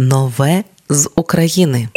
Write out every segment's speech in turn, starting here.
Нове з України.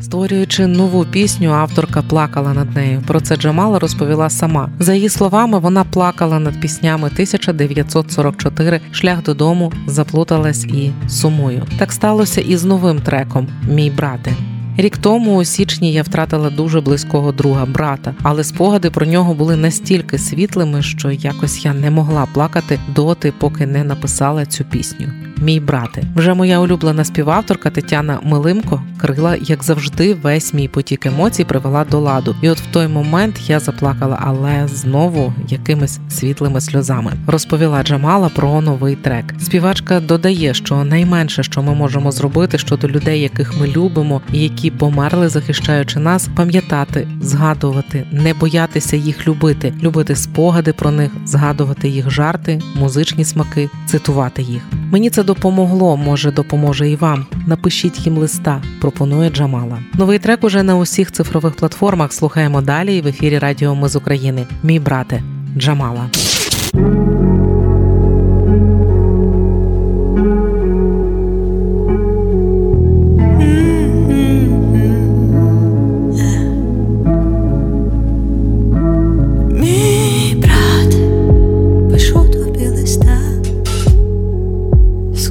Створюючи нову пісню, авторка плакала над нею. Про це Джамала розповіла сама. За її словами, вона плакала над піснями 1944 Шлях додому заплуталась і сумую. Так сталося і з новим треком Мій брате. Рік тому у січні я втратила дуже близького друга, брата, але спогади про нього були настільки світлими, що якось я не могла плакати доти, поки не написала цю пісню. Мій брате, вже моя улюблена співавторка Тетяна Милимко крила, як завжди, весь мій потік емоцій привела до ладу. І от в той момент я заплакала, але знову якимись світлими сльозами. Розповіла Джамала про новий трек. Співачка додає, що найменше, що ми можемо зробити щодо людей, яких ми любимо, і які померли, захищаючи нас, пам'ятати, згадувати, не боятися їх любити, любити спогади про них, згадувати їх жарти, музичні смаки, цитувати їх. Мені це допомогло, може допоможе і вам. Напишіть їм листа, пропонує Джамала. Новий трек уже на усіх цифрових платформах. Слухаємо далі і в ефірі Радіо Ми з України. Мій брате Джамала.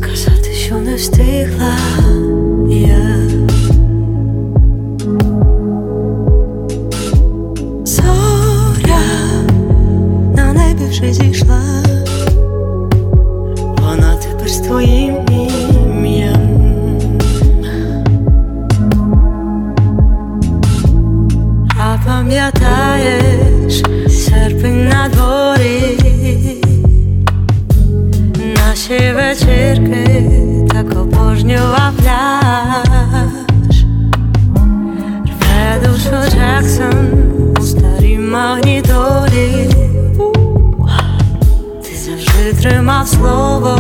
Вже наші вечірки так обожнював пляж, рве душу Джексон у старій магнітолі. Тримав слово,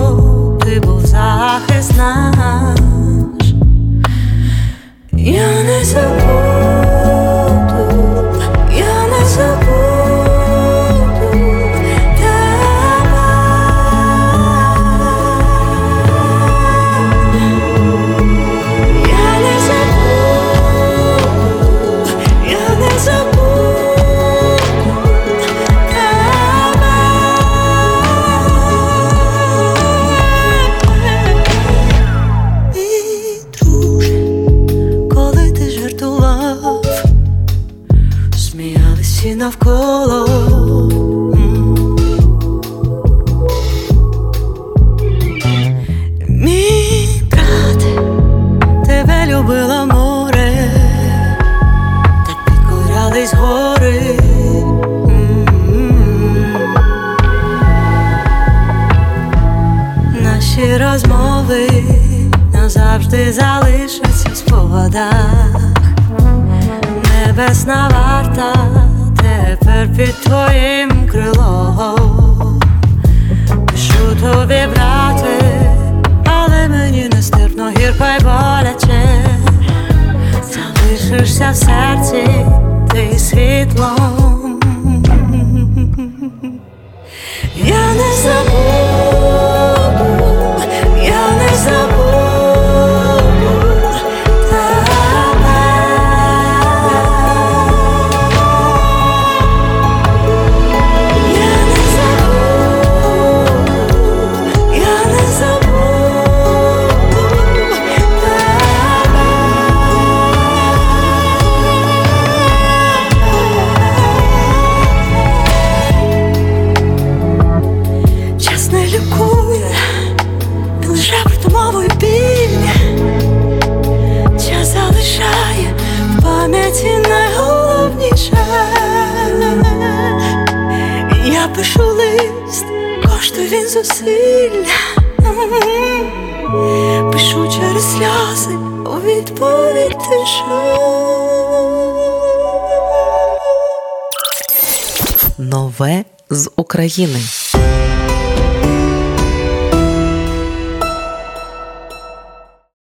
навколо. Мій брат, тебе любило море, так підкорялись гори. Наші розмови назавжди залишаться в спогадах, небесна варта тепер під твоїм крилом Пишу тобі, брате, але мені нестерпно гірко й боляче. Залишишся в серці ти світлом пишу лист, коштує він зусилля, пишу через сльози у відповідь тиша. Нове з України.